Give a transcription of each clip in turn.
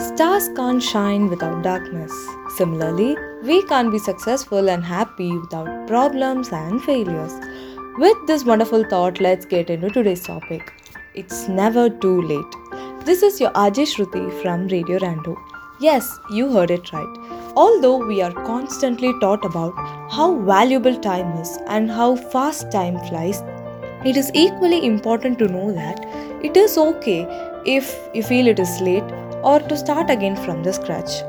Stars can't shine without darkness. Similarly, we can't be successful and happy without problems and failures. With this wonderful thought, let's get into today's topic. It's never too late. This is your RJ Shruti from Radio Random. Yes, you heard it right. Although we are constantly taught about how valuable time is and how fast time flies, it is equally important to know that it is okay if you feel it is late or to start again from the scratch.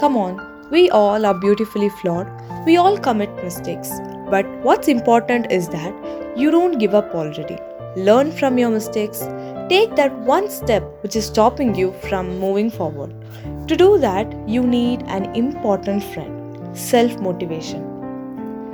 Come on, we all are beautifully flawed, we all commit mistakes. But what's important is that you don't give up already. Learn from your mistakes, take that one step which is stopping you from moving forward. To do that, you need an important friend self motivation.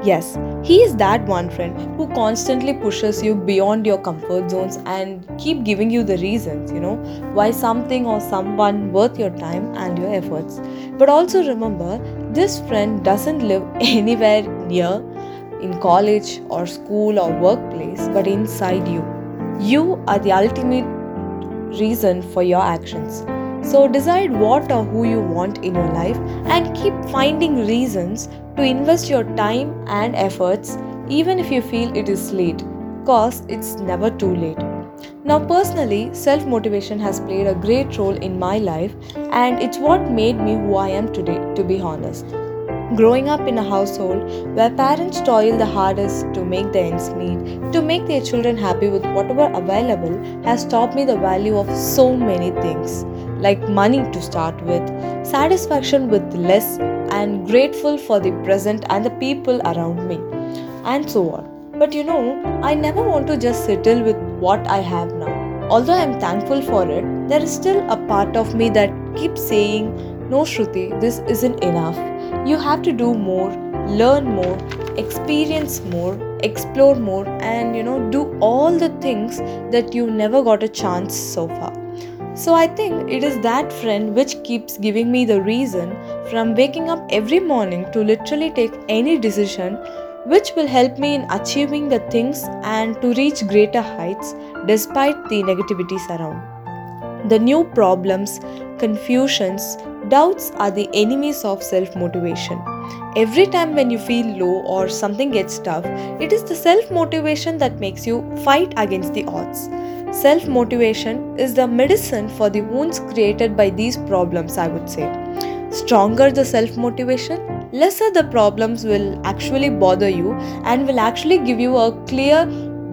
Yes, he is that one friend who constantly pushes you beyond your comfort zones and keep giving you the reasons, you know, why something or someone worth your time and your efforts. But also remember, this friend doesn't live anywhere near in college or school or workplace, but inside you. You are the ultimate reason for your actions. So decide what or who you want in your life and keep finding reasons to invest your time and efforts even if you feel it is late because it's never too late. Now, personally, self motivation has played a great role in my life and it's what made me who I am today, to be honest. Growing up in a household where parents toil the hardest to make the ends meet, to make their children happy with whatever available, has taught me the value of so many things, like money to start with, satisfaction with less, and grateful for the present and the people around me, and so on. But you know, I never want to just settle with what I have now. Although I am thankful for it, there is still a part of me that keeps saying, No, Shruti, this isn't enough you have to do more, learn more, experience more, explore more, and you know, do all the things that you never got a chance so far. So I think it is that friend which keeps giving me the reason from waking up every morning to literally take any decision which will help me in achieving the things and to reach greater heights despite the negativities around. The new problems, confusions, Doubts are the enemies of self motivation. Every time when you feel low or something gets tough, it is the self motivation that makes you fight against the odds. Self motivation is the medicine for the wounds created by these problems, I would say. Stronger the self motivation, lesser the problems will actually bother you and will actually give you a clear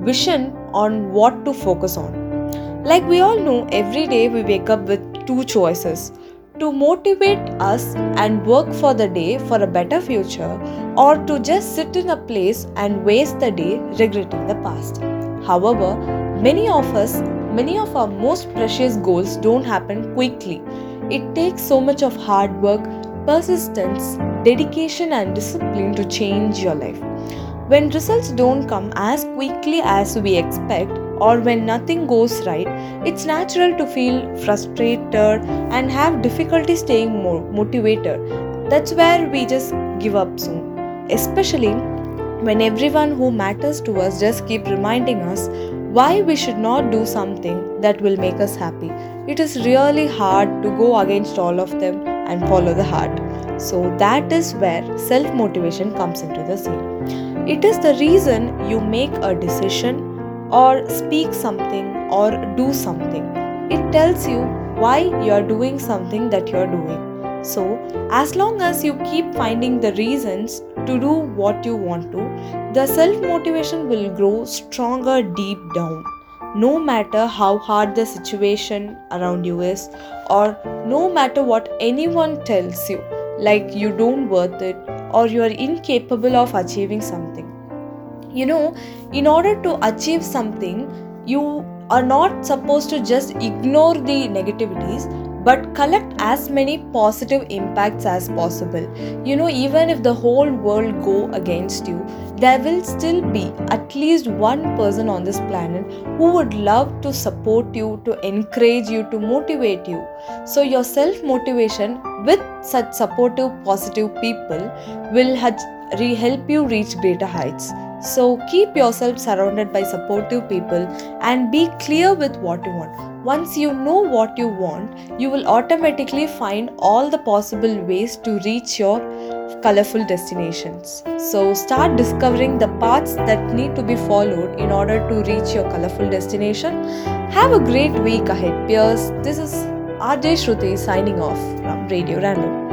vision on what to focus on. Like we all know, every day we wake up with two choices to motivate us and work for the day for a better future, or to just sit in a place and waste the day regretting the past. However, many of us, many of our most precious goals don't happen quickly. It takes so much of hard work, persistence, dedication, and discipline to change your life. When results don't come as quickly as we expect, or when nothing goes right, it's natural to feel frustrated and have difficulty staying more motivated. That's where we just give up soon. Especially when everyone who matters to us just keep reminding us why we should not do something that will make us happy. It is really hard to go against all of them and follow the heart. So that is where self motivation comes into the scene. It is the reason you make a decision or speak something or do something. It tells you why you are doing something that you are doing. So, as long as you keep finding the reasons to do what you want to, the self motivation will grow stronger deep down. No matter how hard the situation around you is, or no matter what anyone tells you, like you don't worth it or you are incapable of achieving something you know in order to achieve something you are not supposed to just ignore the negativities but collect as many positive impacts as possible. You know even if the whole world go against you there will still be at least one person on this planet who would love to support you to encourage you to motivate you. So your self motivation with such supportive positive people will help you reach greater heights So keep yourself surrounded by supportive people and be clear with what you want. Once you know what you want, you will automatically find all the possible ways to reach your colorful destinations. So start discovering the paths that need to be followed in order to reach your colorful destination. Have a great week ahead, peers. This is RJ Shruti signing off from Radio Random.